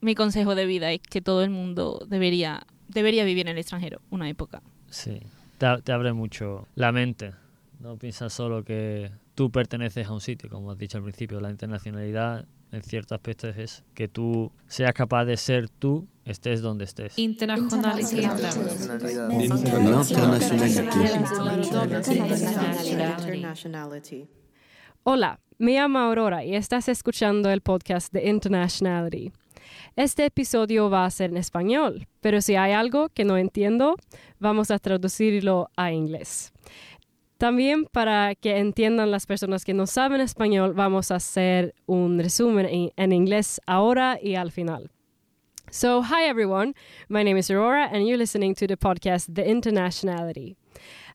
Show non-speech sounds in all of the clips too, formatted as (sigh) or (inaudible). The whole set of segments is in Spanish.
mi consejo de vida es que todo el mundo debería, debería vivir en el extranjero una época. Sí, te, te abre mucho la mente. No piensas solo que tú perteneces a un sitio, como has dicho al principio. La internacionalidad, en cierto aspecto, es eso, que tú seas capaz de ser tú, estés donde estés. Internationality. Hola, me llamo Aurora y estás escuchando el podcast de Internationality. Este episodio va a ser en español, pero si hay algo que no entiendo, vamos a traducirlo a inglés. También para que entiendan las personas que no saben español, vamos a hacer un resumen en, inglés ahora y al final. So, hi everyone. My name is Aurora, and you're listening to the podcast The Internationality.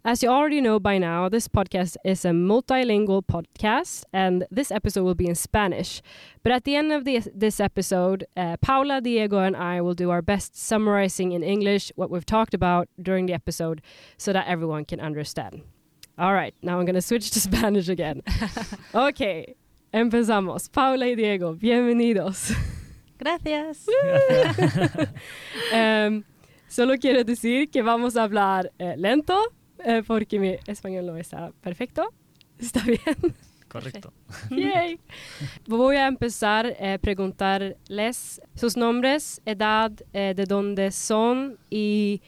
As you already know by now, this podcast is a multilingual podcast, and this episode will be in Spanish. But at the end of the, this episode, uh, Paula, Diego, and I will do our best summarizing in English what we've talked about during the episode so that everyone can understand. All right, now I'm going to switch to (laughs) Spanish again. (laughs) okay, empezamos. Paula y Diego, bienvenidos. Gracias. (laughs) Em, solo quiero decir que vamos a hablar eh, lento eh, porque mi español no está perfecto. (laughs) ¿Está bien? Correcto. Yay. Voy a empezar a preguntarles sus nombres, edad, eh, de dónde son y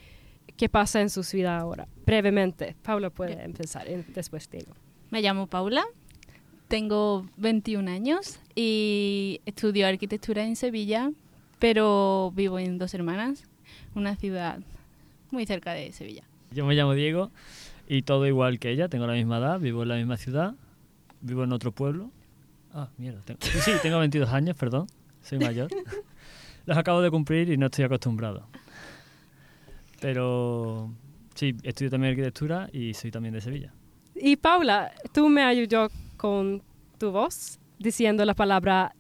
qué pasa en sus vidas ahora. Brevemente. Paula puede empezar y después Diego. Me llamo Paula, tengo 21 años y estudio arquitectura en Sevilla, pero vivo en Dos Hermanas, una ciudad muy cerca de Sevilla. Yo me llamo Diego y todo igual que ella, tengo la misma edad, vivo en la misma ciudad, vivo en otro pueblo. Ah, mierda. tengo- Sí, sí, tengo 22 años, perdón, soy mayor. (laughs) Los acabo de cumplir y no estoy acostumbrado. Pero sí, estudio también arquitectura y soy también de Sevilla. Y Paula, tú me ayudó con tu voz diciendo la palabra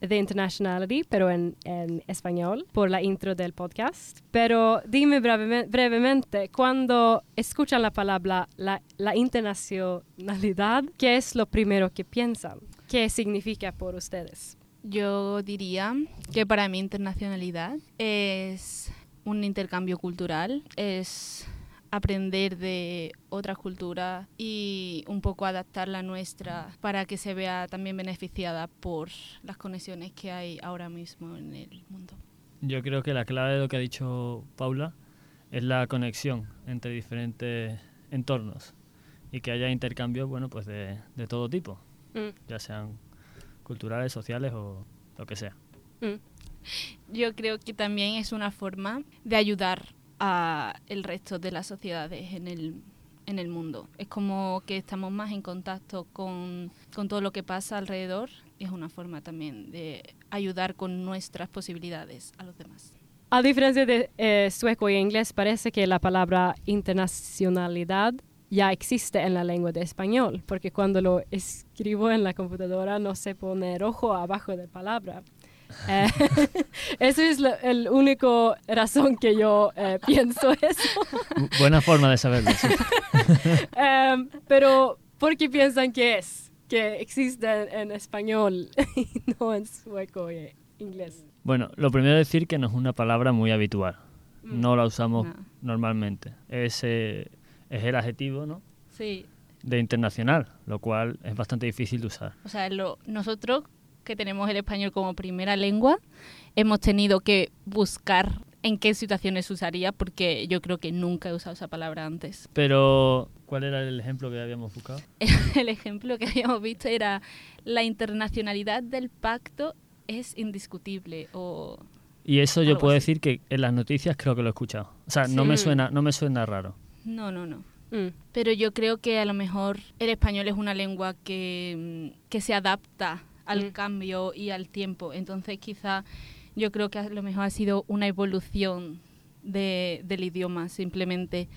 de internationality, pero en, en español, por la intro del podcast. Pero dime brevemente, brevemente cuando escuchan la palabra la, la internacionalidad, ¿qué es lo primero que piensan? ¿Qué significa por ustedes? Yo diría que para mí internacionalidad es un intercambio cultural, es aprender de otras culturas y un poco adaptar la nuestra para que se vea también beneficiada por las conexiones que hay ahora mismo en el mundo. Yo creo que la clave de lo que ha dicho Paula es la conexión entre diferentes entornos y que haya intercambios, bueno, pues de, de todo tipo, ya sean culturales, sociales o lo que sea. Yo creo que también es una forma de ayudar a el resto de las sociedades en el, en el mundo. Es como que estamos más en contacto con, con todo lo que pasa alrededor es una forma también de ayudar con nuestras posibilidades a los demás. A diferencia de eh, sueco y inglés, parece que la palabra internacionalidad ya existe en la lengua de español, porque cuando lo escribo en la computadora no se pone rojo abajo de palabra. Eh, (laughs) eso es la el único razón que yo eh, (laughs) pienso eso. Bu- Buena forma de saberlo. sí. (laughs) Em, pero, ¿por qué piensan que es? Que existe en, español y no en sueco y inglés. Bueno, lo primero es decir que no es una palabra muy habitual. No la usamos No. normalmente. Es, eh, es el adjetivo ¿no? Sí, de internacional, lo cual es bastante difícil de usar. O sea, lo- nosotros que tenemos el español como primera lengua, hemos tenido que buscar en qué situaciones usaría, porque yo creo que nunca he usado esa palabra antes. Pero, ¿cuál era el ejemplo que habíamos buscado? (laughs) El ejemplo que habíamos visto era la internacionalidad del pacto es indiscutible o Y eso yo puedo así. decir que en las noticias creo que lo he escuchado. O sea, no me Sí. suena, no me suena raro. no, no, no. Mm. Pero yo creo que a lo mejor el español es una lengua que, que se adapta al Mm. cambio y al tiempo. Entonces quizá yo creo que a lo mejor ha sido una evolución de, del idioma simplemente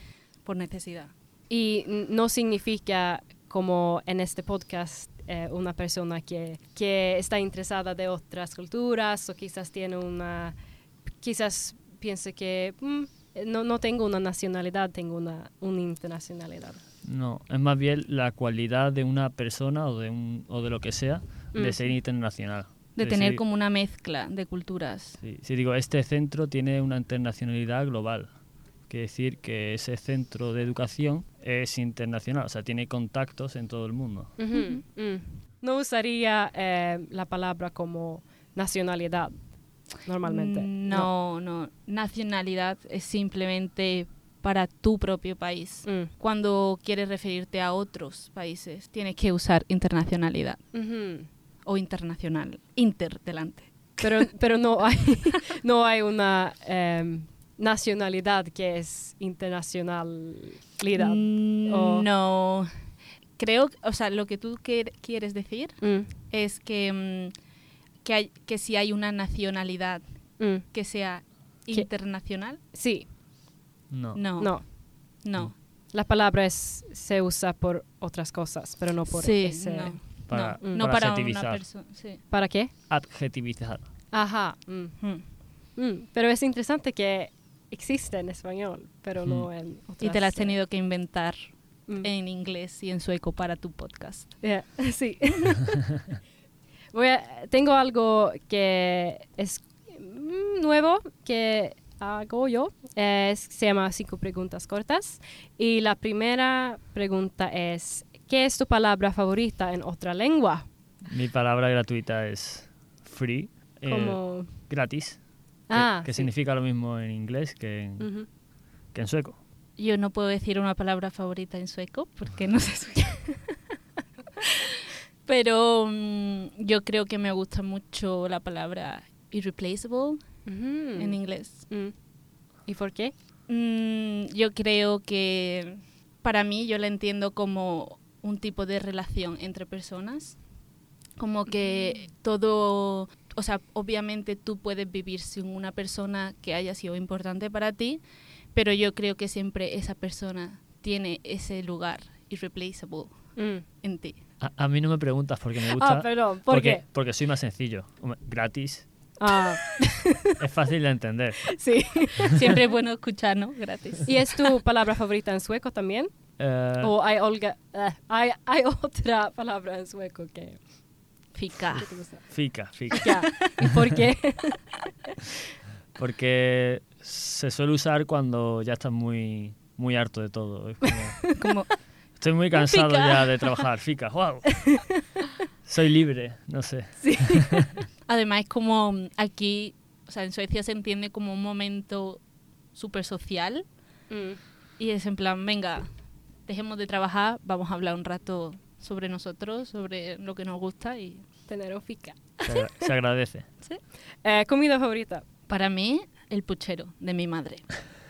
por necesidad. Y no significa, como en este podcast, eh, una persona que, que está interesada de otras culturas o quizás tiene una, quizás piense que mm, no, no tengo una nacionalidad, tengo una, una internacionalidad. No, es más bien la cualidad de una persona o de, un, o de lo que sea de Mm. ser internacional. De Sí, tener sí. como una mezcla de culturas. Sí, sí, digo, este centro tiene una internacionalidad global. Quiere decir que ese centro de educación es internacional, o sea, tiene contactos en todo el mundo. Ujú, mm. No usaría eh, la palabra como nacionalidad normalmente. No, no. Nacionalidad es simplemente para tu propio país. Mm. Cuando quieres referirte a otros países, tienes que usar internacionalidad Ujú. O internacional. Inter delante. Pero, (laughs) pero no hay, (laughs) no hay una em, nacionalidad que es internacionalidad. Mm, o- No. Creo, o sea, lo que tú quer- quieres decir Mm, es que, mm, que, hay, que si hay una nacionalidad mm. que sea internacional, Sí, No. no. no. No. La palabra es, se usa por otras cosas, pero no por Sí, ese. no. Para- no, no para para una adjetivizar. persona. Sí. ¿Para qué? Adjetivizar. Ajá. mm, Mm. mm. Pero es interesante que existe en español, pero no en otras. Y te la has eh, tenido que inventar mm. en inglés y en sueco para tu podcast. Yeah, (laughs) sí. (laughs) Voy a- tengo algo que es nuevo que hago yo. Es- se llama cinco preguntas cortas. Y la primera pregunta es, ¿qué es tu palabra favorita en otra lengua? Mi palabra gratuita es free, eh, gratis, que, Ah, que sí. significa lo mismo en inglés que en, Ujú. que en sueco. Yo no puedo decir una palabra favorita en sueco porque no sé sueco. (laughs) Pero mm, yo creo que me gusta mucho la palabra irreplaceable Ujú. en inglés. Mm. ¿Y por qué? Mm, yo creo que para mí yo la entiendo como un tipo de relación entre personas. Como que todo, o sea, obviamente tú puedes vivir sin una persona que haya sido importante para ti, pero yo creo que siempre esa persona tiene ese lugar irreplaceable Mm. en ti. A, a mí no me preguntas porque me gusta. Ah, perdón, ¿por porque, qué? porque soy más sencillo. Gratis. Ah, (laughs) Es fácil de entender. sí. Siempre es bueno escuchar, ¿no? Gratis. ¿Y es tu palabra favorita en sueco también? Eh, ¿O hay, olga, eh, hay, hay otra palabra en sueco que, Fica. que te gusta? Fica, fica. Ya. ¿Y por qué? (laughs) Porque se suele usar cuando ya estás muy, muy harto de todo. Es como, (laughs) Como, estoy muy cansado Fica. ya de trabajar. Fica, wow. (laughs) Soy libre, no sé. Además, es como mm, aquí, o sea, en Suecia se entiende como un momento súper social Mm. y es en plan, venga, dejemos de trabajar, vamos a hablar un rato sobre nosotros, sobre lo que nos gusta y Tener un fica. Se, agra- se agradece. (laughs) Eh, ¿Comida favorita? para mí el puchero de mi madre.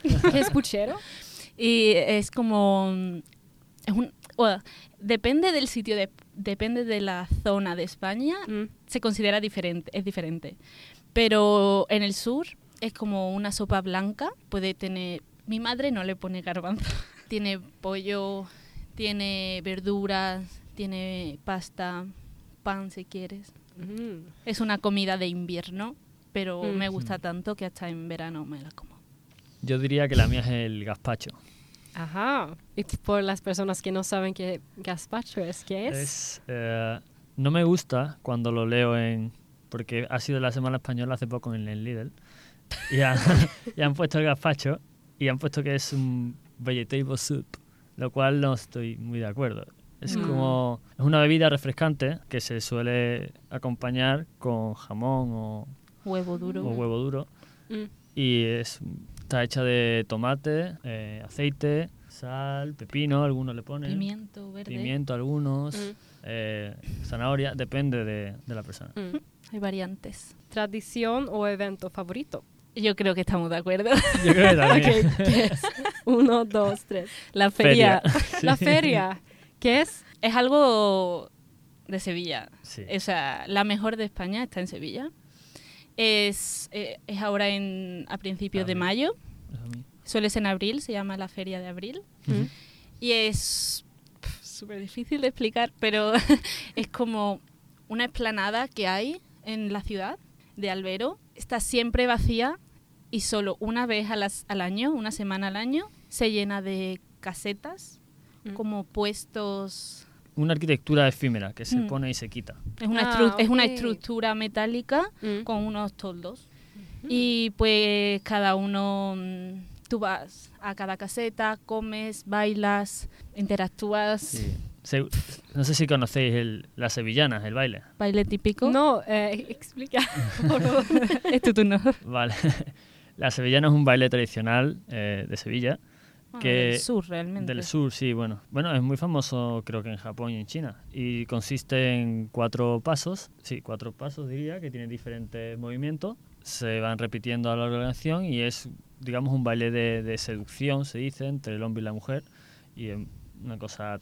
(laughs) ¿Qué es puchero? Y es como es un bueno, depende del sitio de, depende de la zona de España, Mm. se considera diferente, es diferente. Pero en el sur es como una sopa blanca, puede tener mi madre no le pone garbanzo. (laughs) tiene pollo, tiene verduras, tiene pasta, pan si quieres. Mm. Es una comida de invierno, pero Mm. me gusta tanto que hasta en verano me la como. Yo diría que la mía es el gazpacho. Ajá. Y por las personas que no saben qué gazpacho es, ¿qué es? Es, eh, no me gusta cuando lo leo en... Porque ha sido la Semana Española hace poco en el Lidl. Y, han- (laughs) y han puesto el gazpacho y han puesto que es un vegetable soup, lo cual no estoy muy de acuerdo. Es No. como... Es una bebida refrescante que se suele acompañar con jamón o, Huevo duro. o huevo duro. Mm. Y es, está hecha de tomate, eh, aceite, sal, pepino, algunos le ponen. Pimiento verde. Pimiento algunos, Mm. eh, zanahoria, depende de, de la persona. Mm. Hay variantes. ¿Tradición o evento favorito? Yo creo que estamos de acuerdo. Yo creo que (laughs) también. Ok, ¿qué es? Uno, dos, tres. La feria. La feria. (laughs) ¿Qué es? Es algo de Sevilla. Sí. O sea, la mejor de España está en Sevilla. Es, eh, es ahora en, a principios de mayo. Suele ser en abril, se llama la Feria de Abril. Y es súper difícil de explicar, pero (laughs) es como una explanada que hay en la ciudad de Albero. Está siempre vacía y solo una vez a las- al año, una semana al año, se llena de casetas, Mm. como puestos una arquitectura efímera que se Mm. pone y se quita. Es una, Ah, estru- es una estructura metálica Mm. con unos toldos. Y pues cada uno, mm, tú vas a cada caseta, comes, bailas, interactúas. Sí. Se- no sé si conocéis el, las sevillanas, el baile. Baile típico. No, eh, explica, (laughs) por favor. es tu turno. Vale. (laughs) La sevillana es un baile tradicional eh, de Sevilla. Que- Ah, Del sur, realmente. Del sur, sí, bueno. Bueno, es muy famoso creo que en Japón y en China. Y consiste en cuatro pasos, sí, cuatro pasos diría, que tienen diferentes movimientos. Se van repitiendo a lo largo de la canción y es, digamos, un baile de, de seducción, se dice, entre el hombre y la mujer. Y es una cosa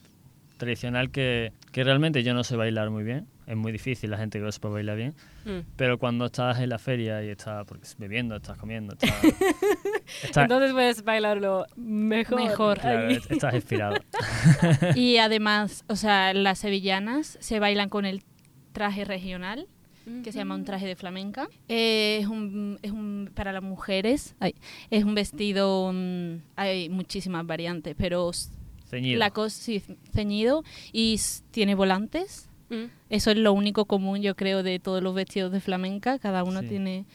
tradicional que, que realmente yo no sé bailar muy bien. Es muy difícil la gente que lo sepa bailar bien. Mm. Pero cuando estás en la feria y estás porque, bebiendo, estás comiendo, estás, (laughs) estás- Entonces puedes bailarlo mejor. Mejor. claro, estás inspirado. (laughs) Y además, o sea, las sevillanas se bailan con el traje regional, que se llama un traje de flamenca. Eh, es un, es un, para las mujeres, ay, es un vestido, mm, hay muchísimas variantes, pero Ceñido. la cosa sí, ceñido y tiene volantes. Mm. Eso es lo único común, yo creo, de todos los vestidos de flamenca. Cada uno Sí. tiene.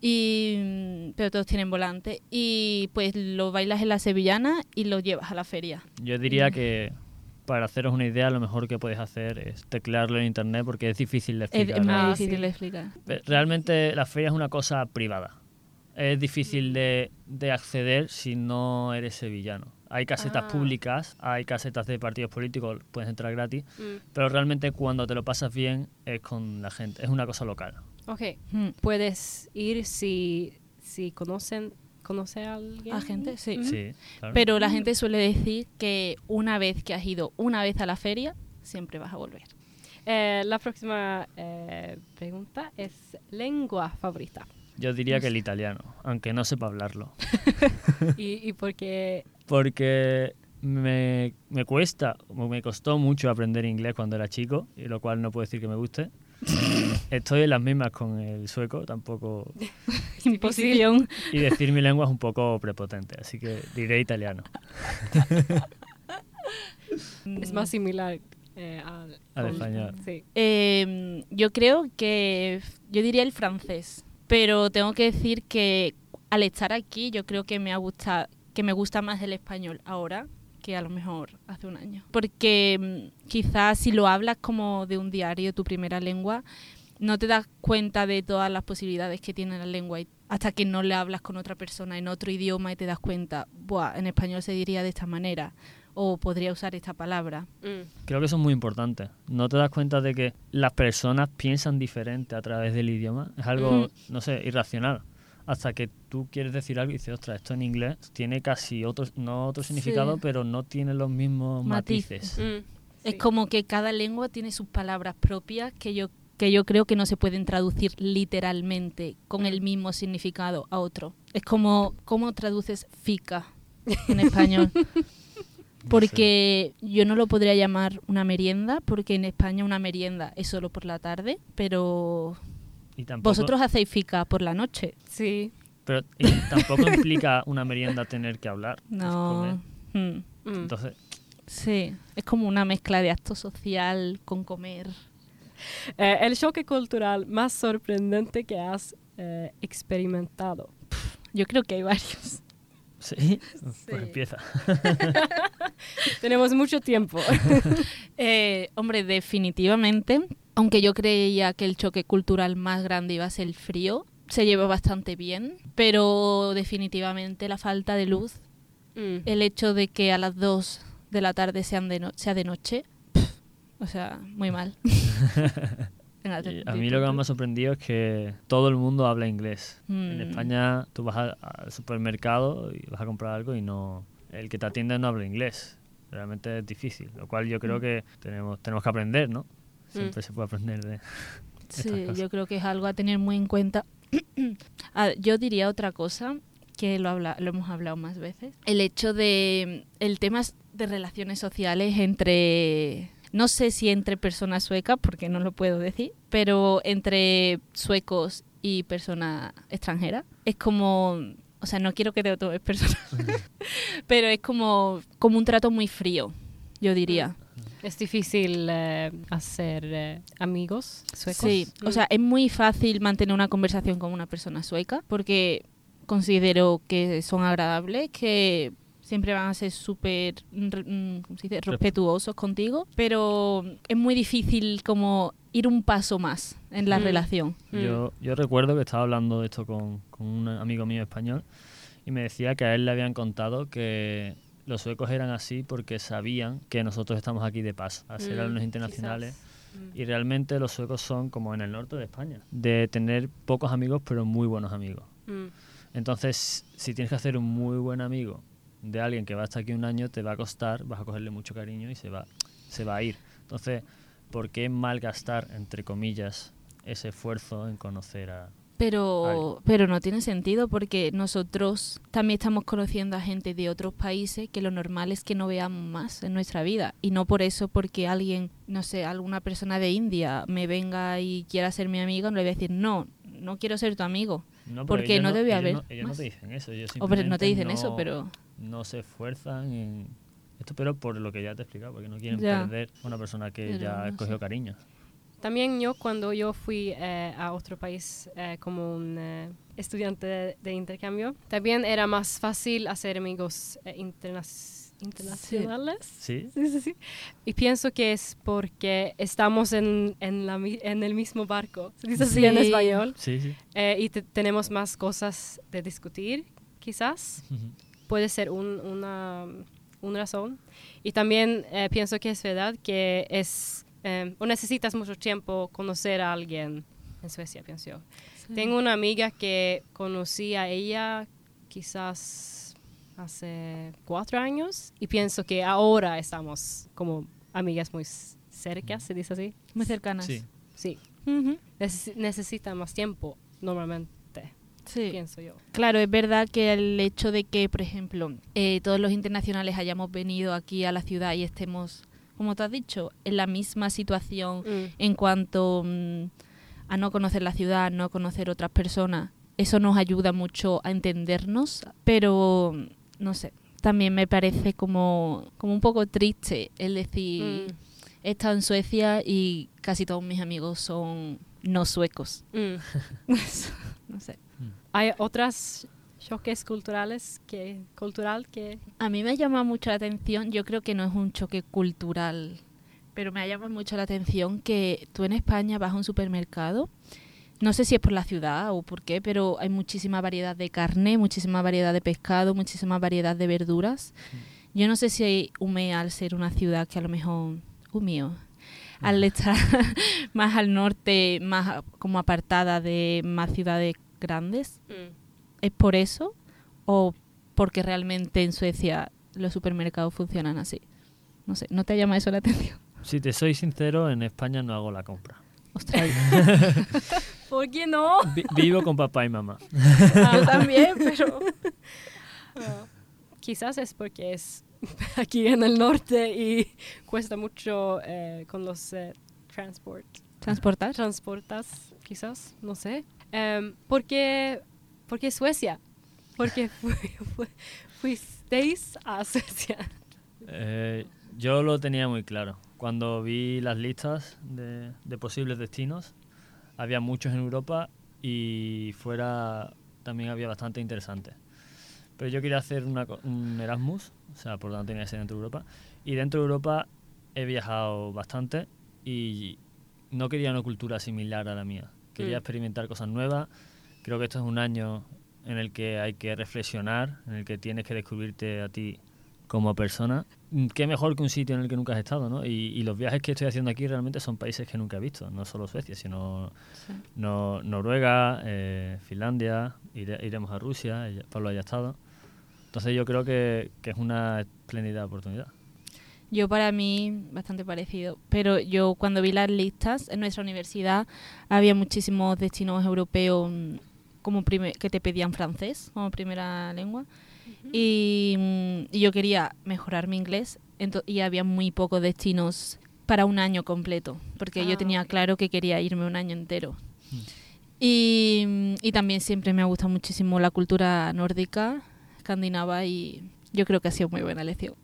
Y, mm, pero todos tienen volante. Y pues lo bailas en la sevillana y lo llevas a la feria. Yo Mm. diría que para haceros una idea, lo mejor que podéis hacer es teclearlo en internet porque es difícil de explicar. es Ah, difícil de explicar. Realmente la feria es una cosa privada. Es difícil de, de acceder si no eres sevillano. Hay casetas Ah. públicas, hay casetas de partidos políticos, puedes entrar gratis, Mm. pero realmente cuando te lo pasas bien es con la gente, es una cosa local. Ok, Mm. puedes ir si, si conocen conoce a alguien. A gente, sí. Sí, claro. Pero la gente suele decir que una vez que has ido una vez a la feria, siempre vas a volver. Eh, la próxima eh, pregunta es lengua favorita. Yo diría que el italiano, aunque no sepa hablarlo. (laughs) y, y porque porque me, me cuesta, me costó mucho aprender inglés cuando era chico, y lo cual no puedo decir que me guste. (laughs) Estoy en las mismas con el sueco, tampoco. (laughs) Imposición. Y decir mi lengua es un poco prepotente, así que diré italiano. es más similar eh, al, Al al- español. Sí. Eh, yo creo que yo diría el francés, pero tengo que decir que al estar aquí yo creo que me ha gustado, que me gusta más el español ahora que a lo mejor hace un año, porque mm, quizás si lo hablas como de un diario tu primera lengua no te das cuenta de todas las posibilidades que tiene la lengua y hasta que no le hablas con otra persona en otro idioma y te das cuenta, Buah, en español se diría de esta manera o podría usar esta palabra. Mm. Creo que eso es muy importante. No te das cuenta de que las personas piensan diferente a través del idioma. Es algo, no sé, irracional. Hasta que tú quieres decir algo y dices, ostras, esto en inglés tiene casi otro, no otro Sí. significado, pero no tiene los mismos Matices. matices. Mm. Es como que cada lengua tiene sus palabras propias que yo, que yo creo que no se pueden traducir literalmente con el mismo significado a otro. Es como, ¿cómo traduces fica en español? (laughs) Porque yo no lo podría llamar una merienda, porque en España una merienda es solo por la tarde, pero Y tampoco, vosotros hacéis fica por la noche. Sí. pero y tampoco implica una merienda tener que hablar. No. comer. Mm. Mm. Entonces, Sí, es como una mezcla de acto social con comer. Eh, el choque cultural más sorprendente que has eh, experimentado. Yo creo que hay varios. Sí, (laughs) Sí. pues empieza. (laughs) Tenemos mucho tiempo. (laughs) Eh, hombre, definitivamente, aunque yo creía que el choque cultural más grande iba a ser el frío, se lleva bastante bien, pero definitivamente la falta de luz, Mm. el hecho de que a las 2 de la tarde sean de no- sea de noche, o sea, muy mal. Y a mí lo que más me ha sorprendido es que todo el mundo habla inglés. En Mm. España tú vas a- al supermercado y vas a comprar algo y no el que te atiende no habla inglés. Realmente es difícil, lo cual yo creo Mm. que tenemos tenemos que aprender, ¿no? Siempre se puede aprender de (laughs) estas Sí, cosas. yo creo que es algo a tener muy en cuenta. (clears throat) Ah, yo diría otra cosa que lo, habla, lo hemos hablado más veces. El hecho de el tema de relaciones sociales entre no sé si entre personas suecas porque no lo puedo decir, pero entre suecos y personas extranjeras es como o sea, no quiero que te tomes personal, (laughs) pero es como como un trato muy frío, yo diría. Es difícil eh, hacer eh, amigos suecos. Sí, o Mm. sea, es muy fácil mantener una conversación con una persona sueca porque considero que son agradables, que siempre van a ser súper mm, ¿cómo se respetuosos contigo, pero es muy difícil como ir un paso más en la Mm. relación. Mm. Yo, yo recuerdo que estaba hablando de esto con, con un amigo mío español y me decía que a él le habían contado que los suecos eran así porque sabían que nosotros estamos aquí de paso, a ser Mm, alumnos internacionales. quizás. Mm. Y realmente los suecos son como en el norte de España, de tener pocos amigos pero muy buenos amigos. Mm. Entonces, si tienes que hacer un muy buen amigo de alguien que va hasta aquí un año, te va a costar, vas a cogerle mucho cariño y se va, se va a ir. Entonces, ¿por qué malgastar, entre comillas, ese esfuerzo en conocer a... Pero, pero no tiene sentido porque nosotros también estamos conociendo a gente de otros países que lo normal es que no veamos más en nuestra vida. Y no por eso porque alguien, no sé, alguna persona de India me venga y quiera ser mi amigo, no le voy a decir, no, no quiero ser tu amigo. No, Porque ellos no debe haber no- ellos no te dicen eso. Ellos Hombre, no te simplemente dicen eso, no- pero... No se esfuerzan en... Esto pero por lo que ya te he explicado, porque no quieren Ya. perder a una persona que Pero ya no cogió sé. cariño. También yo cuando yo fui eh, a otro país eh, como un eh, estudiante de, de intercambio, también era más fácil hacer amigos eh, interna- internacionales. ¿Sí? Sí, sí, sí. Y pienso que es porque estamos en, en, la, mi- en el mismo barco, se dice así en español, Sí, sí. eh, y te- tenemos más cosas de discutir, quizás. Puede ser un- una, una razón. Y también eh, pienso que es verdad que es, eh, o necesitas mucho tiempo conocer a alguien en Suecia, pienso yo. Tengo una amiga que conocí a ella quizás hace cuatro años y pienso que ahora estamos como amigas muy s- cerca, se dice así. Muy cercanas. Sí. Sí. Neces- necesitan más tiempo normalmente, Sí. pienso yo. Claro, es verdad que el hecho de que, por ejemplo, eh, todos los internacionales hayamos venido aquí a la ciudad y estemos, como tú has dicho, en la misma situación Mm. en cuanto mm, a no conocer la ciudad, no conocer otras personas, eso nos ayuda mucho a entendernos, pero no sé, también me parece como, como un poco triste el decir, Mm. he estado en Suecia y casi todos mis amigos son no suecos. Mm. (laughs) (laughs) no sé. Hay otras choques culturales que cultural que A mí me llama mucho la atención, yo creo que no es un choque cultural, pero me llama mucho la atención que tú en España vas a un supermercado, no sé si es por la ciudad o por qué, pero hay muchísima variedad de carne, muchísima variedad de pescado, muchísima variedad de verduras. Yo no sé si Ume al ser una ciudad que a lo mejor, Umeo, al estar (laughs) más al norte, más como apartada de más ciudades grandes, ¿Es por eso o porque realmente en Suecia los supermercados funcionan así? No sé, ¿no te llama eso la atención? Si te soy sincero, en España no hago la compra. Ostras, (laughs) (laughs) ¿Por qué no? Vi- vivo con papá y mamá. yo también, pero... (laughs) Quizás es porque es (laughs) aquí en el norte y cuesta mucho eh, con los eh, transport. ¿Transportar? Transportas, quizás, no sé. Em, ¿por, qué, por qué Suecia? Porque fui, (laughs) fui- fuisteis a Suecia. Eh, yo lo tenía muy claro. Cuando vi las listas de, de posibles destinos, había muchos en Europa y fuera también había bastante interesantes. Pero yo quería hacer una un Erasmus, o sea, por lo tanto tenía que ser dentro de Europa. Y dentro de Europa he viajado bastante y no quería una cultura similar a la mía. Quería Mm. experimentar cosas nuevas. Creo que esto es un año en el que hay que reflexionar, en el que tienes que descubrirte a ti como persona. Mm, Qué mejor que un sitio en el que nunca has estado, ¿no? Y, y los viajes que estoy haciendo aquí realmente son países que nunca he visto, no solo Suecia, sino no- Noruega, eh, Finlandia, ire- iremos a Rusia, Pablo haya estado. Entonces yo creo que, que es una espléndida oportunidad. Yo para mí bastante parecido, pero yo cuando vi las listas en nuestra universidad había muchísimos destinos europeos mm, como que te pedían francés como primera lengua y, mm, y yo quería mejorar mi inglés y había muy pocos destinos para un año completo, porque Ah, yo tenía ok. claro que quería irme un año entero. Y, mm, y también siempre me ha gustado muchísimo la cultura nórdica, escandinava y yo creo que ha sido muy buena elección.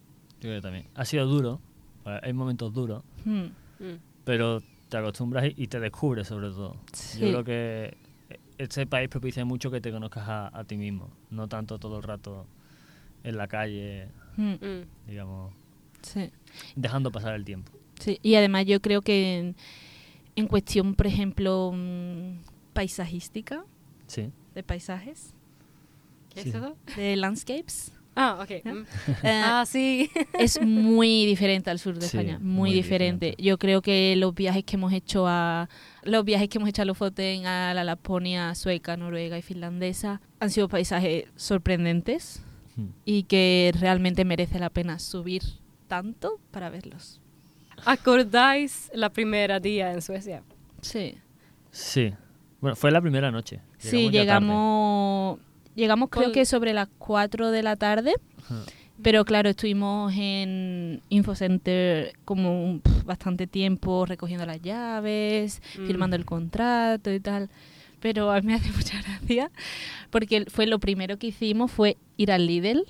Yo creo que también. Ha sido duro, hay momentos duros, Mm. Mm. pero te acostumbras y- y te descubres sobre todo. Sí. Yo creo que este país propicia mucho que te conozcas a, a ti mismo, no tanto todo el rato en la calle, Mm. Mm. digamos, Sí. dejando pasar el tiempo. Sí, y además yo creo que en, en cuestión, por ejemplo, mm, paisajística, Sí. de paisajes, ¿Qué Sí. es eso? de landscapes, Ah, ok. Mm. eh, (laughs) Ah, sí. es muy (laughs) diferente al sur de Sí, España, muy, muy diferente. diferente. Yo creo que los viajes que hemos hecho a los viajes que hemos hecho a Lofoten, a la Laponia sueca, noruega y finlandesa han sido paisajes sorprendentes Mm. y que realmente merece la pena subir tanto para verlos. ¿Acordáis la primera día en Suecia? Sí. Sí. Bueno, fue la primera noche. Sí, tarde. Llegamos, creo que sobre las 4 de la tarde, Ajá. pero claro, estuvimos en Infocenter como un- pf, bastante tiempo recogiendo las llaves, Mm. firmando el contrato y tal. Pero a mí me hace (laughs) mucha gracia porque fue lo primero que hicimos fue ir al Lidl,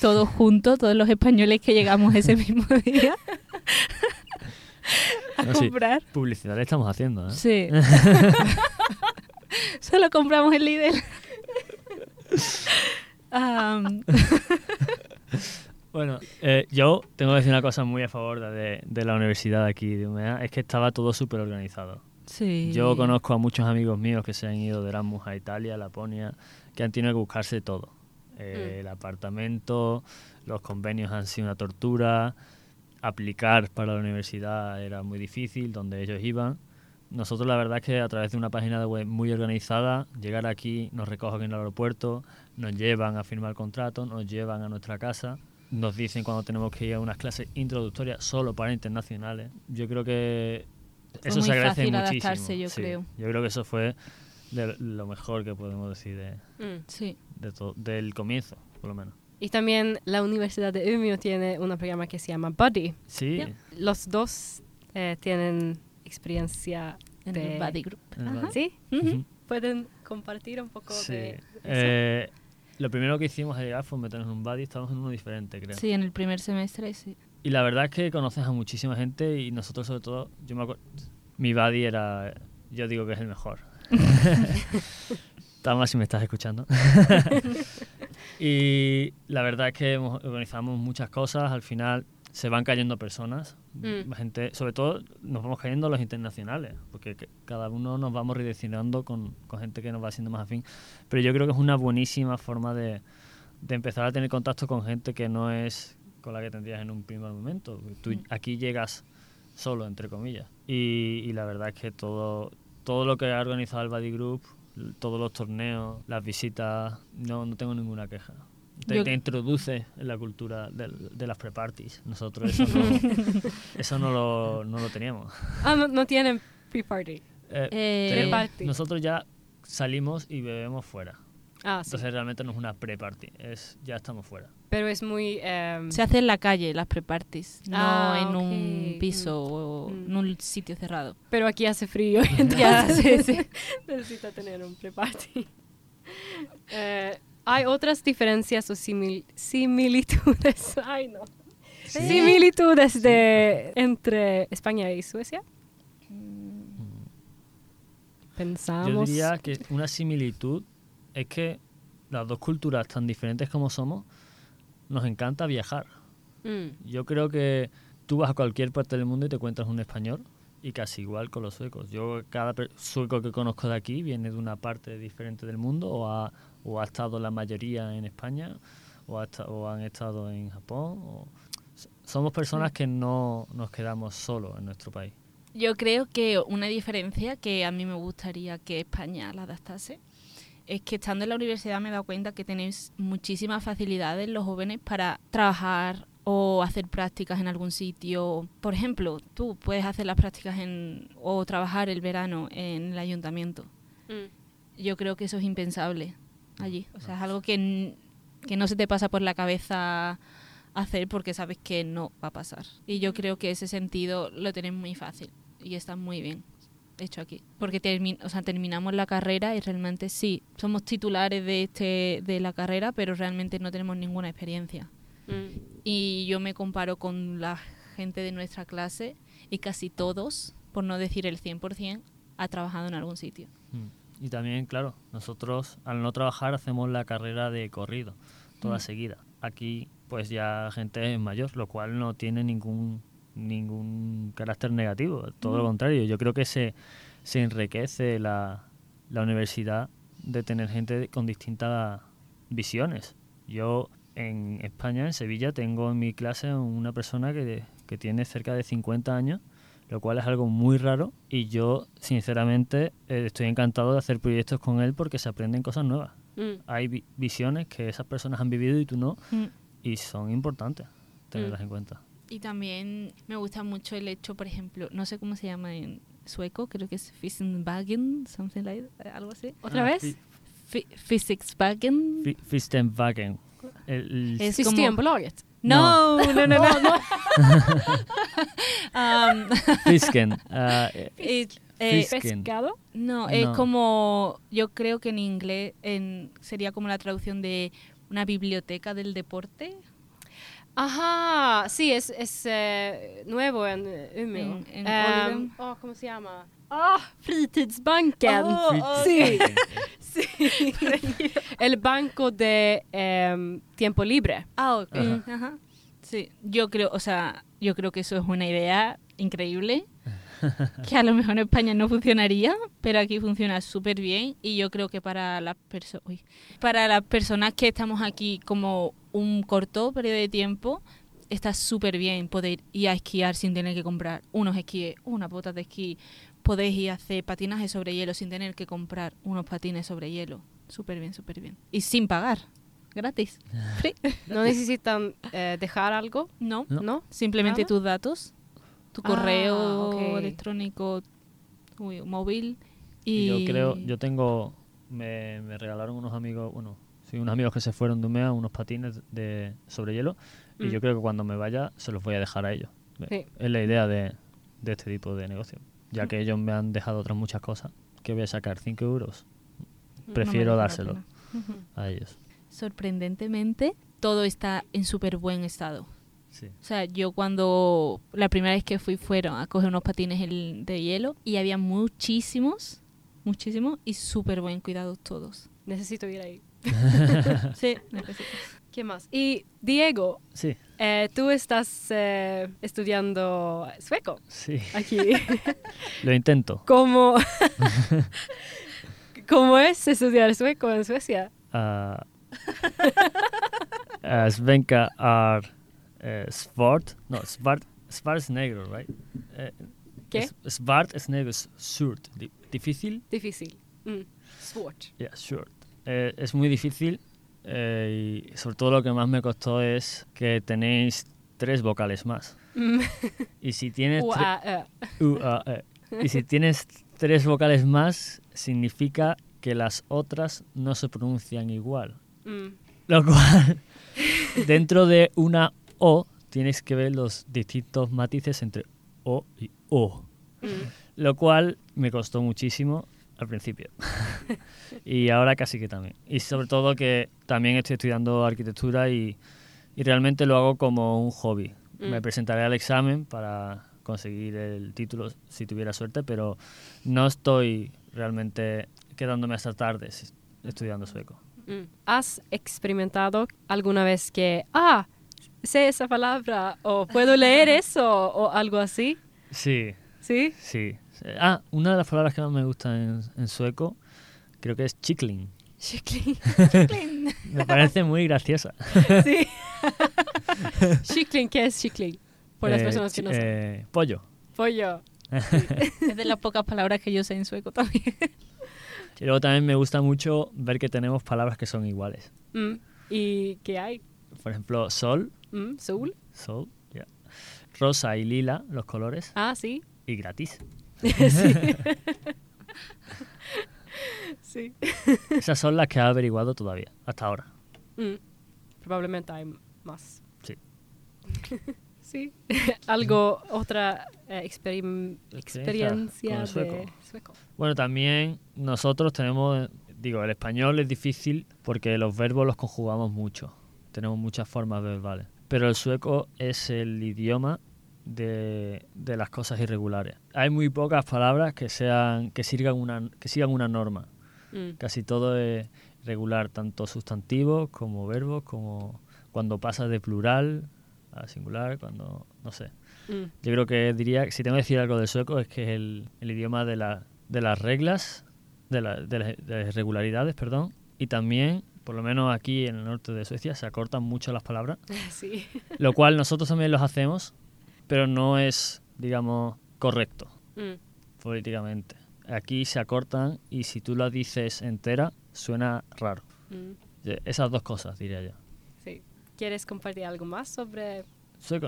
todos juntos, todos los españoles que llegamos ese (laughs) mismo día a No, sí. comprar. Publicidad le estamos haciendo, ¿eh? Sí. (laughs) Solo compramos el Lidl. (laughs) (laughs) Bueno, eh, yo tengo que decir una cosa muy a favor de, de la universidad de aquí de UMEA, es que estaba todo súper organizado. sí. Yo conozco a muchos amigos míos que se han ido de Erasmus a Italia, a Laponia, que han tenido que buscarse todo. Eh, Mm. El apartamento, los convenios han sido una tortura, aplicar para la universidad era muy difícil, donde ellos iban. Nosotros la verdad es que a través de una página de web muy organizada, llegar aquí, nos recogen en el aeropuerto, nos llevan a firmar contrato, nos llevan a nuestra casa, nos dicen cuando tenemos que ir a unas clases introductorias solo para internacionales. Yo creo que eso muy se agradece fácil muchísimo. adaptarse, yo sí. creo. Yo creo que eso fue de lo mejor que podemos decir de, Mm. Sí. de del comienzo, por lo menos. Y también la Universidad de Umeå tiene un programa que se llama Buddy. Sí. Los dos eh, tienen experiencia En de... el Buddy Group. Ajá. ¿Sí? Ujú. ¿Pueden compartir un poco Sí. de eso? Eh, lo primero que hicimos al llegar fue meternos en un buddy, estábamos en uno diferente, creo. Sí, en el primer semestre, sí. Y la verdad es que conoces a muchísima gente y nosotros sobre todo, yo me acuerdo, mi buddy era, yo digo que es el mejor. (laughs) Tama, si me estás escuchando. (laughs) y la verdad es que organizamos muchas cosas, al final se van cayendo personas, Mm. gente, sobre todo nos vamos cayendo los internacionales, porque que- cada uno nos vamos redireccionando con, con gente que nos va siendo más afín. Pero yo creo que es una buenísima forma de, de empezar a tener contacto con gente que no es con la que tendrías en un primer momento. Tú Mm. aquí llegas solo, entre comillas. Y, y la verdad es que todo, todo lo que ha organizado el Buddy Group, todos los torneos, las visitas, no, no tengo ninguna queja. Te, Yo- te introduce en la cultura del- de, las pre-parties. Nosotros eso no, (laughs) eso no, lo, no lo teníamos. Ah, no, no tienen pre-party. Eh, Eh, nosotros ya salimos y bebemos fuera. Ah, sí. Entonces realmente no es una pre-party, es ya estamos fuera. Pero es muy... em, Se hace en la calle las pre-parties, no Ah, en ok. un piso o Mm. en un sitio cerrado. pero aquí hace frío. (laughs) entonces sí, sí. (laughs) necesita tener un pre-party. Eh, ¿Hay otras diferencias o simil- similitudes? (laughs) Ay, no. Similitudes de, entre España y Suecia. Pensamos. Yo diría que una similitud es que las dos culturas tan diferentes como somos, nos encanta viajar. Mm, Yo creo que tú vas a cualquier parte del mundo y te encuentras un español y casi igual con los suecos. Yo cada sueco que conozco de aquí viene de una parte diferente del mundo o ha, o ha estado la mayoría en España o, ha esta- o han estado en Japón. o- somos personas que no nos quedamos solos en nuestro país. Yo creo que una diferencia que a mí me gustaría que España la adaptase es que estando en la universidad me he dado cuenta que tenéis muchísimas facilidades los jóvenes para trabajar o hacer prácticas en algún sitio. Por ejemplo, tú puedes hacer las prácticas en, o trabajar el verano en el ayuntamiento. mm. Yo creo que eso es impensable allí. O sea, es algo que, que no se te pasa por la cabeza hacer porque sabes que no va a pasar. Y yo creo que ese sentido lo tenéis muy fácil y está muy bien hecho aquí. Porque termi- o sea, terminamos la carrera y realmente sí, somos titulares de, este, de la carrera, pero realmente no tenemos ninguna experiencia. Mm. Y yo me comparo con la gente de nuestra clase y casi todos, por no decir el 100%, ha trabajado en algún sitio. Mm. Y también, claro, nosotros al no trabajar hacemos la carrera de corrido, toda Mm. seguida. Aquí pues ya gente es mayor, lo cual no tiene ningún ningún carácter negativo, todo lo contrario. Yo creo que se, se enriquece la, la universidad de tener gente con distintas visiones. Yo en España, en Sevilla, tengo en mi clase una persona que, que tiene cerca de 50 años, lo cual es algo muy raro y yo sinceramente eh, estoy encantado de hacer proyectos con él porque se aprenden cosas nuevas. Mm. Hay vi- visiones que esas personas han vivido y tú no Mm. y son importantes tenerlas Mm. en cuenta. Y también me gusta mucho el hecho, por ejemplo, no sé cómo se llama en sueco, creo que es Fissenwagen, something like algo así. ¿Otra Ah, vez? Physicswagen. fi- Fistenwagen. El- Es como- Systembolaget. (laughs) No, no, no, no. Um, (laughs) Fisken. eh, it- eh, Fisken. ¿Pescado? no, es No. como, yo creo que en inglés en, sería como la traducción de una biblioteca del deporte. Ajá, sí, es, es eh, nuevo en eh, Umeå. En- en Oregon. åh, ¿Cómo se llama? Ah, Fritidsbanken. Oh, (laughs) sí, (laughs) sí. El banco de em, tiempo libre. Ah, ok. Ajá. Sí, yo creo, o sea, yo creo que eso es una idea increíble. (laughs) que a lo mejor en España no funcionaría, pero aquí funciona súper bien y yo creo que para las personas para las personas que estamos aquí como un corto periodo de tiempo está súper bien poder ir a esquiar sin tener que comprar unos esquíes, unas botas de esquí, podéis ir a hacer patinaje sobre hielo sin tener que comprar unos patines sobre hielo. Súper bien, súper bien. Y sin pagar, gratis. (laughs) Free. ¿No necesitan eh, dejar algo? No, No. ¿No? simplemente ¿Nada? tus datos, tu Ah, correo electrónico, uy, móvil. Y Y yo creo, yo tengo, me, me regalaron unos amigos, bueno, sí, unos amigos que se fueron de Umea, unos patines de sobre hielo, y Mm. yo creo que cuando me vaya se los voy a dejar a ellos. Sí. Es la idea de, de este tipo de negocio. Ya que ellos me han dejado otras muchas cosas, que voy a sacar 5 euros, no prefiero dárselo a ellos. Sorprendentemente, todo está en súper buen estado. Sí. O sea, yo cuando la primera vez que fui fueron a coger unos patines el- de hielo y había muchísimos, muchísimos y súper buen cuidado todos. Necesito ir ahí. (laughs) Sí, necesito. ¿Qué más? Y Diego, Sí, eh, tú estás eh, estudiando sueco sí. aquí. (laughs) Lo intento. ¿Cómo, (laughs) (laughs) ¿Cómo es estudiar sueco en Suecia? Uh, uh, Svenka är uh, svart. No, svart, svart es negro, right? Eh, ¿Qué? es- svart es negro, es surt. Di- difícil. Difícil. Mm. Svårt. Yeah, surt. Eh, es muy difícil eh, y sobre todo lo que más me costó es que tenéis tres vocales más. Mm. Y si tienes a. U, A, E. Y si tienes tres vocales más, significa que las otras no se pronuncian igual. Mm. Lo cual, (laughs) dentro de una O, tienes que ver los distintos matices entre O y O. Mm. Lo cual me costó muchísimo al principio. (laughs) y ahora casi que también. Y sobre todo que también estoy estudiando arquitectura y, y realmente lo hago como un hobby. Mm. Me presentaré al examen para conseguir el título si tuviera suerte, pero no estoy realmente quedándome hasta tardes estudiando sueco. Mm. ¿Has experimentado alguna vez que, ah, sé esa palabra o puedo leer (laughs) eso o algo así? Sí, ¿Sí? sí. Ah, una de las palabras que más me gustan en, en sueco creo que es chickling. Kyckling. (laughs) Me parece muy graciosa. (laughs) sí. (laughs) ¿qué es kyckling? Por las Eh, personas que no saben. eh, pollo. Pollo. Es de las pocas palabras que yo sé en sueco también. Y luego también me gusta mucho ver que tenemos palabras que son iguales. Mm. ¿Y qué hay? Por ejemplo, sol, Mm, ¿Sol? sol, ya. rosa y lila, los colores, Ah, sí. y gratis. (laughs) sí. (laughs) sí. (laughs) Esas son las que he averiguado todavía, hasta ahora. Mm. Probablemente hay más. Sí. sí. Algo, otra eh, experim- experiencia sueco. de sueco. Bueno, también nosotros tenemos, digo, el español es difícil porque los verbos los conjugamos mucho. Tenemos muchas formas verbales. Pero el sueco es el idioma de, de, las cosas irregulares. Hay muy pocas palabras que sean que sigan una que sigan una norma. Mm. Casi todo es regular, tanto sustantivos como verbos, como cuando pasa de plural a singular, cuando no sé. Mm. Yo creo que diría, si tengo que decir algo del sueco, es que es el, el idioma de, la, de las reglas, de, la, de, las regularidades, perdón, y también por lo menos aquí en el norte de Suecia, se acortan mucho las palabras. (laughs) Sí. Lo cual nosotros también los hacemos, pero no es, digamos, correcto mm. políticamente. Aquí se acortan y si tú la dices entera, suena raro. Mm. Esas dos cosas, diría yo. Sí. ¿Quieres compartir algo más sobre...?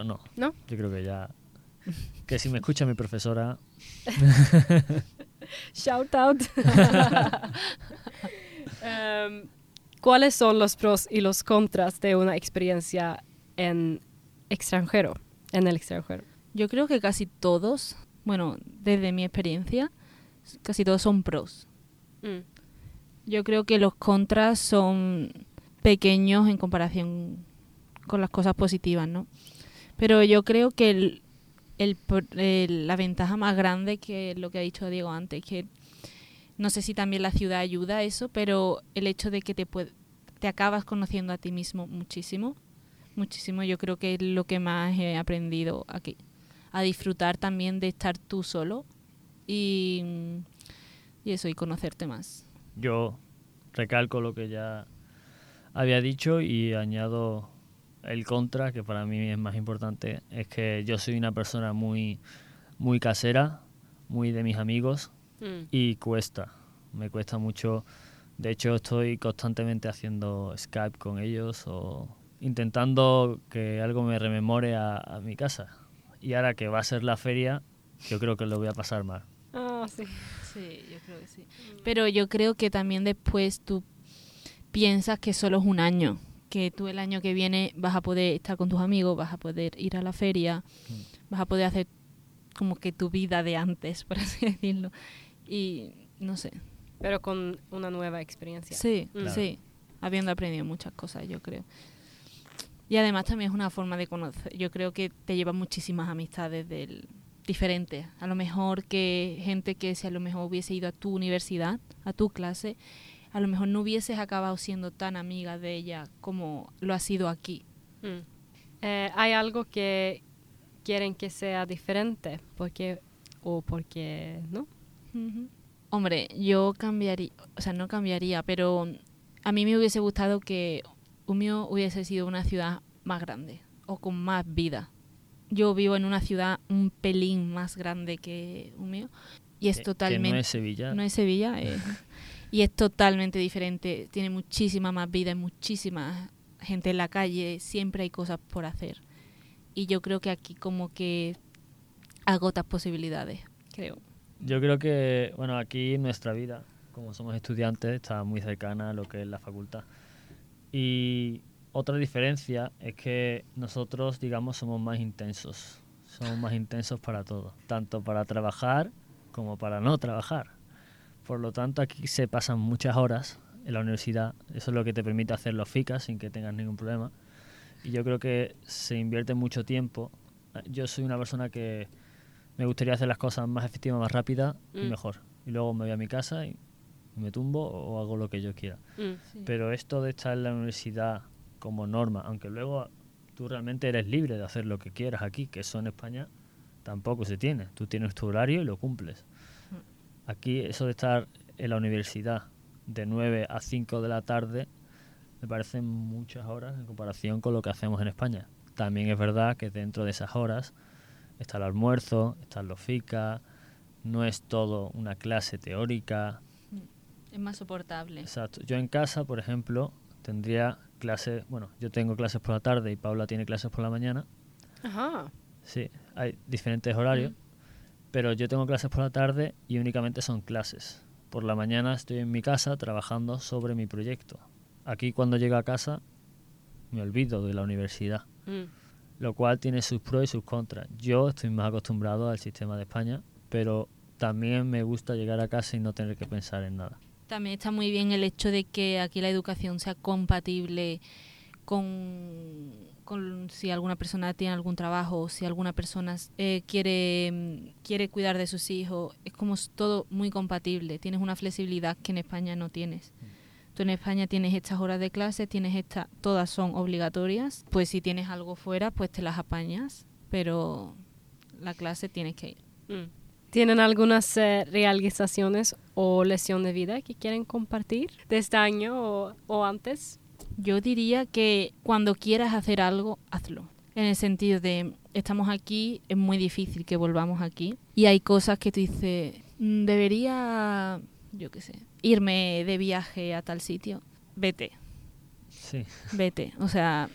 No. ¿No? Yo creo que ya... Que si me escucha mi profesora... (laughs) Shout out. um, (laughs) ¿Cuáles son los pros y los contras de una experiencia en extranjero, en el extranjero? Yo creo que casi todos, bueno, desde mi experiencia, casi todos son pros. Mm. Yo creo que los contras son pequeños en comparación con las cosas positivas, ¿no? Pero yo creo que el, la ventaja más grande que lo que ha dicho Diego antes, que no sé si también la ciudad ayuda a eso, pero el hecho de que te, te acabas conociendo a ti mismo muchísimo, muchísimo, yo creo que es lo que más he aprendido aquí. A disfrutar también de estar tú solo y, y eso, y conocerte más. Yo recalco lo que ya había dicho y añado el contra, que para mí es más importante, es que yo soy una persona muy, muy casera, muy de mis amigos, Mm. y cuesta, me cuesta mucho. De hecho, estoy constantemente haciendo Skype con ellos o intentando que algo me rememore a, mi casa. Y ahora que va a ser la feria, yo creo que lo voy a pasar mal. Ah, sí. Sí, yo creo que sí. Pero yo creo que también después tú piensas que solo es un año, que tú el año que viene vas a poder estar con tus amigos, vas a poder ir a la feria, mm. vas a poder hacer como que tu vida de antes, (laughs) por así decirlo y no sé. Pero con una nueva experiencia. Sí, sí, habiendo aprendido muchas cosas, yo creo. Y además también es una forma de conocer, yo creo que te lleva muchísimas amistades del diferentes. A lo mejor que gente que si a lo mejor hubiese ido a tu universidad, a tu clase, a lo mejor no hubieses acabado siendo tan amiga de ella como lo ha sido aquí. Mm. Eh, ¿Hay algo que quieren que sea diferente? Porque, o porque no? Hombre, yo cambiaría, o sea, no cambiaría, pero a mí me hubiese gustado que Umio hubiese sido una ciudad más grande o con más vida. Yo vivo en una ciudad un pelín más grande que Umio y es totalmente... no es Sevilla. No es Sevilla, eh, (laughs) y es totalmente diferente. Tiene muchísima más vida, muchísima gente en la calle, siempre hay cosas por hacer. Y yo creo que aquí como que agotas posibilidades, creo. Yo creo que, bueno, aquí nuestra vida, como somos estudiantes, está muy cercana a lo que es la facultad. Y otra diferencia es que nosotros, digamos, somos más intensos. Somos más intensos para todo, tanto para trabajar como para no trabajar. Por lo tanto, aquí se pasan muchas horas en la universidad. Eso es lo que te permite hacer los FICAS sin que tengas ningún problema. Y yo creo que se invierte mucho tiempo. Yo soy una persona que me gustaría hacer las cosas más efectivas, más rápidas y mm. mejor. Y luego me voy a mi casa y me tumbo o hago lo que yo quiera. Mm. Pero esto de estar en la universidad como norma, aunque luego tú realmente eres libre de hacer lo que quieras aquí, que eso en España tampoco se tiene. Tú tienes tu horario y lo cumples. Mm. Aquí eso de estar en la universidad de 9 a 5 de la tarde me parecen muchas horas en comparación con lo que hacemos en España. También es verdad que dentro de esas horas está el almuerzo, están los FICA, no es todo una clase teórica. Es más soportable. Exacto. Yo en casa, por ejemplo, tendría clases, bueno, yo tengo clases por la tarde y Paula tiene clases por la mañana. Ajá. Sí, hay diferentes horarios, mm. pero yo tengo clases por la tarde y únicamente son clases. Por la mañana estoy en mi casa trabajando sobre mi proyecto. Aquí cuando llego a casa me olvido de la universidad. Mm lo cual tiene sus pros y sus contras. Yo estoy más acostumbrado al sistema de España, pero también me gusta llegar a casa y no tener que pensar en nada. También está muy bien el hecho de que aquí la educación sea compatible con, con si alguna persona tiene algún trabajo o si alguna persona eh, quiere, mm, quiere cuidar de sus hijos. Es como todo muy compatible. Tienes una flexibilidad que en España no tienes. Tú en España tienes estas horas de clase, tienes esta, todas son obligatorias. Pues si tienes algo fuera, pues te las apañas. Pero la clase tienes que ir. Mm. ¿Tienen algunas eh, realizaciones o lesión de vida que quieren compartir de este año o, o antes? Yo diría que cuando quieras hacer algo, hazlo. En el sentido de, estamos aquí, es muy difícil que volvamos aquí. Y hay cosas que tú dices, "Mm, debería, yo qué sé, irme de viaje a tal sitio. Vete, Sí, vete. O sea,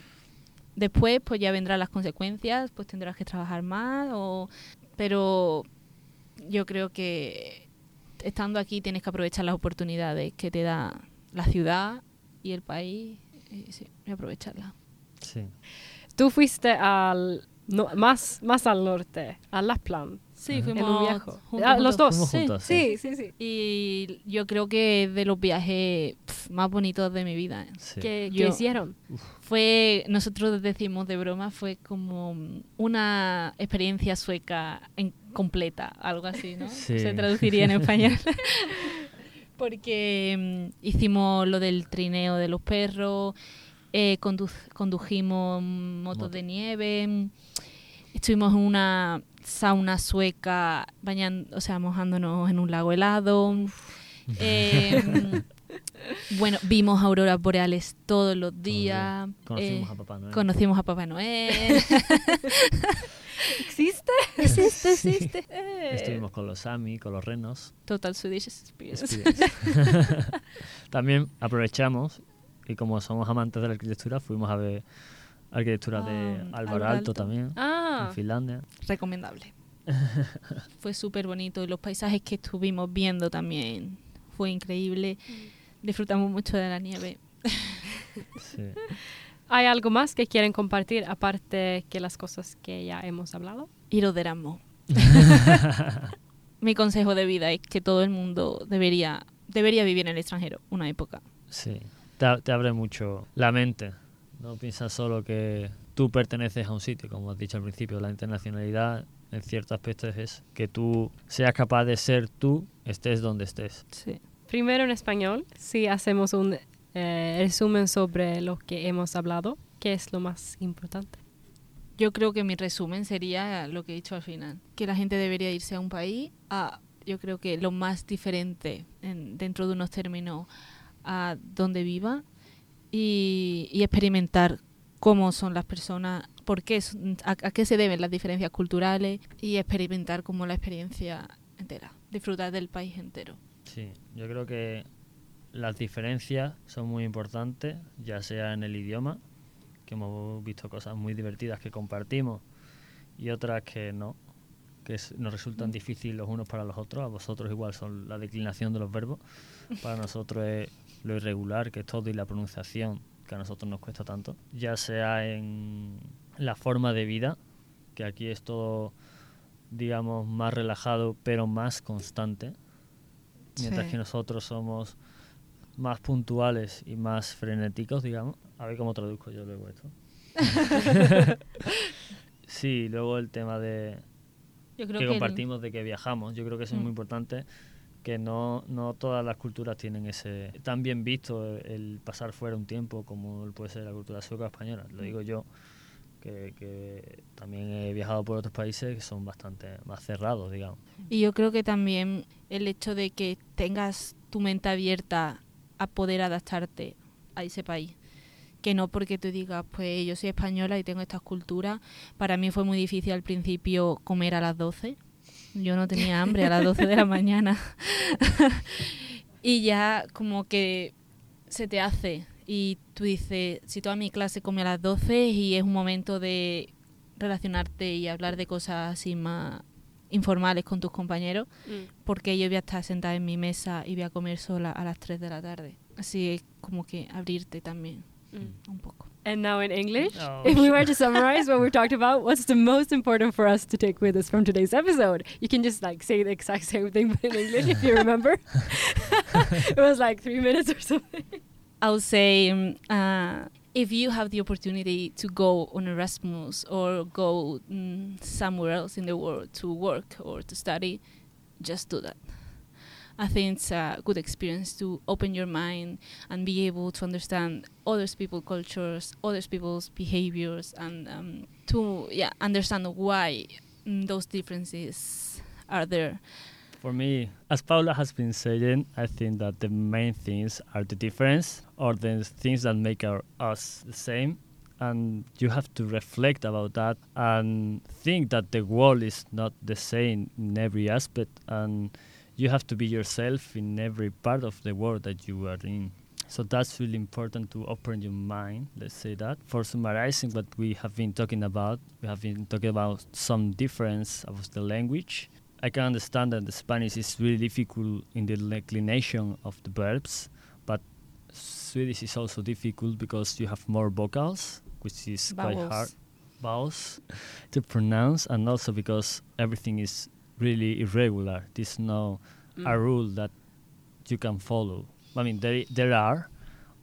después pues ya vendrán las consecuencias, pues tendrás que trabajar más, o... pero yo creo que estando aquí tienes que aprovechar las oportunidades que te da la ciudad y el país, y sí, y aprovecharlas. sí. Tú fuiste al no, más, más al norte, a Las Plan, Sí, Ajá. fuimos en un viaje. juntos, Ah, los dos. Sí, juntos, Sí, sí, sí. Y yo creo que es de los viajes pf, más bonitos de mi vida. ¿eh? sí. ¿Qué, qué Yo- hicieron? Fue, nosotros decimos de broma, fue como una experiencia sueca en- completa, algo así, ¿no? (laughs) Sí. Se traduciría en español. (laughs) Porque mm, hicimos lo del trineo de los perros, eh, condu- condujimos motos Moto. de nieve, mm, estuvimos en una sauna sueca, bañando, o sea, mojándonos en un lago helado. Eh, (laughs) bueno, vimos auroras boreales todos los días. Conocimos eh, a Papá Noel. Conocimos a Papá Noel. (laughs) ¿Existe? existe, existe. Eh, Estuvimos con los Sami, con los renos. Total Swedish Experience. Experience. (laughs) También aprovechamos y como somos amantes de la arquitectura, fuimos a ver arquitectura de Ah, Álvaro Álvaro Alto Alto. también, Ah, en Finlandia. Recomendable. (laughs) fue súper bonito y los paisajes que estuvimos viendo también fue increíble. Disfrutamos mucho de la nieve. Sí. (laughs) ¿hay algo más que quieren compartir aparte que las cosas que ya hemos hablado? Iros de Erasmus. (laughs) Mi consejo de vida es que todo el mundo debería, debería vivir en el extranjero una época. Sí, te, te abre mucho la mente. No piensas solo que tú perteneces a un sitio, como has dicho al principio. La internacionalidad, en cierto aspecto, es que tú seas capaz de ser tú, estés donde estés. Sí. Primero en español, si hacemos un eh, resumen sobre lo que hemos hablado, ¿qué es lo más importante? Yo creo que mi resumen sería lo que he dicho al final, que la gente debería irse a un país a, yo creo que lo más diferente en- dentro de unos términos a donde viva y, y experimentar cómo son las personas, por qué, a, a qué se deben las diferencias culturales y experimentar como la experiencia entera, disfrutar del país entero. Sí, yo creo que las diferencias son muy importantes, ya sea en el idioma, que hemos visto cosas muy divertidas que compartimos y otras que no, que nos resultan difíciles los unos para los otros. A vosotros igual son la declinación de los verbos, para nosotros es lo irregular, que es todo, y la pronunciación, que a nosotros nos cuesta tanto. Ya sea en la forma de vida, que aquí es todo, digamos, más relajado, pero más constante mientras Sí. que nosotros somos más puntuales y más frenéticos, digamos. A ver cómo traduzco yo luego esto. (laughs) sí, luego el tema de Yo creo que que el- compartimos de que viajamos. Yo creo que eso es Mm. muy importante, que no, no todas las culturas tienen ese tan bien visto el pasar fuera un tiempo como puede ser la cultura sueca o española. Lo digo yo, que, que también he viajado por otros países que son bastante más cerrados, digamos. Y yo creo que también el hecho de que tengas tu mente abierta a poder adaptarte a ese país. Que no porque tú digas, pues yo soy española y tengo estas culturas. Para mí fue muy difícil al principio comer a las 12. Yo no tenía hambre a las 12 de la mañana. (laughs) y ya como que se te hace. Y tú dices, si toda mi clase come a las 12 y es un momento de relacionarte y hablar de cosas así más informales con tus compañeros, porque yo voy a estar sentada en mi mesa y voy a comer sola a las 3 de la tarde. Así es como que abrirte también Mm. un poco. And now in English, Oh, if we sure. were to summarize what we talked about, what's the most important for us to take with us from today's episode? You can just like say the exact same thing but (laughs) in English if you remember. (laughs) it was like three minutes or something. I would say um, uh, if you have the opportunity to go on Erasmus or go mm, somewhere else in the world to work or to study, just do that. I think it's a good experience to open your mind and be able to understand other people's cultures, other people's behaviors, and um, to yeah understand why mm, those differences are there. For me, as Paula has been saying, I think that the main things are the difference or the things that make our, us the same. And you have to reflect about that and think that the world is not the same in every aspect. And you have to be yourself in every part of the world that you are in. So that's really important to open your mind, let's say that. For summarizing what we have been talking about, we have been talking about some difference of the language. I can understand that the Spanish is really difficult in the declination of the verbs, but Swedish is also difficult because you have more vocals, which is Vowels. quite hard vowels (laughs) to pronounce, and also because everything is really irregular. There's no a mm. rule that you can follow. I mean, there there are,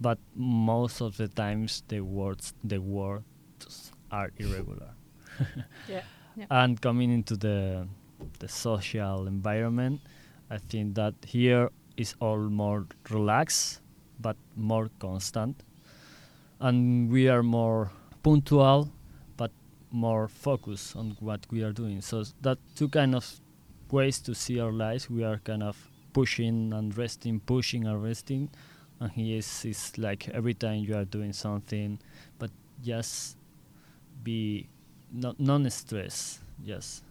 but most of the times the words the words are irregular. (laughs) Yeah. Yeah. And coming into the the social environment, I think that here is all more relaxed, but more constant, and we are more punctual, more focus on what we are doing. So that two kind of ways to see our lives. We are kind of pushing and resting, pushing and resting, and he is is like every time you are doing something, but just be no, non-stress. Just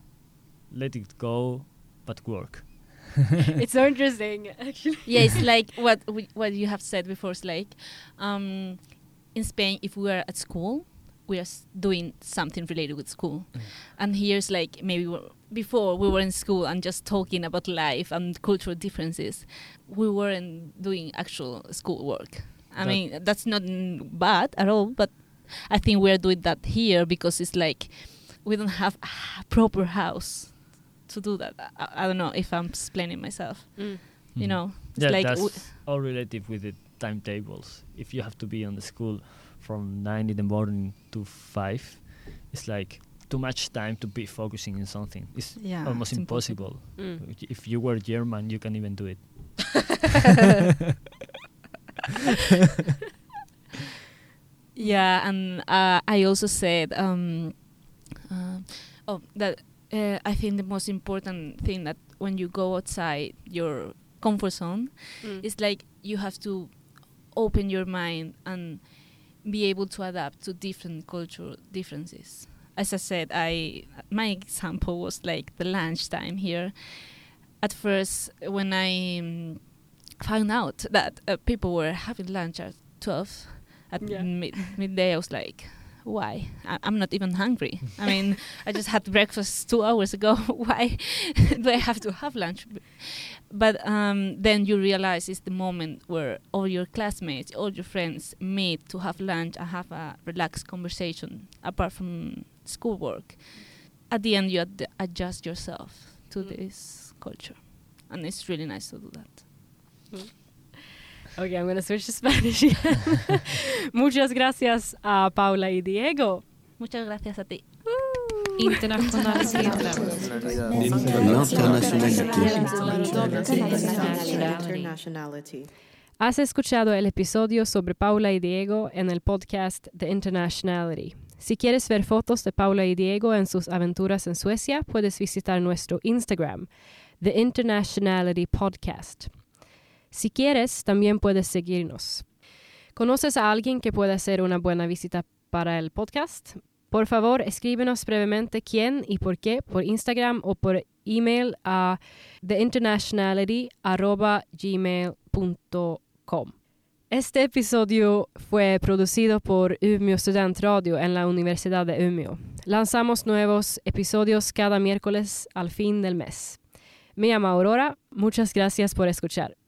let it go, but work. (laughs) it's so interesting, actually. yeah, it's like what we, what you have said before. It's like um, in Spain, if we are at school, we are doing something related with school, and here's like maybe we're, before we were in school and just talking about life and cultural differences. We weren't doing actual school work. I That- mean, that's not mm, bad at all, but I think we are doing that here because it's like we don't have a proper house to do that. I, I don't know if I'm explaining myself. You Mhm. know, it's yeah, like that's w- all related with the timetables. If you have to be on the school from nine in the morning to five, it's like too much time to be focusing in something. It's Yeah, almost it's impossible. Mm. If you were German, you can even do it. (laughs) Yeah, and uh, I also said, um, uh, oh, that uh, I think the most important thing that when you go outside your comfort zone, Mm. it's like you have to open your mind and be able to adapt to different cultural differences. As I said, I my example was like the lunchtime here. At first, when I um, found out that uh, people were having lunch at twelve at Yeah. mid- midday, I was like, "Why? I- I'm not even hungry. I mean, (laughs) I just had breakfast two hours ago. (laughs) Why (laughs) do I have to have lunch?" But um, then you realize it's the moment where all your classmates, all your friends meet to have lunch and have a relaxed conversation apart from schoolwork. At the end, you ad- adjust yourself to Mm. this culture, and it's really nice to do that. (laughs) Okay, I'm going to switch to Spanish. (laughs) (laughs) Muchas gracias a Paula y Diego. Muchas gracias a ti. Internationality. Has escuchado el episodio sobre Paula y Diego en el podcast The Internationality. Si quieres ver fotos de Paula y Diego en sus aventuras en Suecia, puedes visitar nuestro Instagram, The Internationality Podcast. Si quieres, también puedes seguirnos. ¿Conoces a alguien que pueda hacer una buena visita para el podcast? Por favor, escríbenos brevemente quién y por qué por Instagram o por email a theinternationality.gmail.com. Este episodio fue producido por Umeå Studentradio en la Universidad de Umeå. Lanzamos nuevos episodios cada miércoles al fin del mes. Me llamo Aurora. Muchas gracias por escuchar.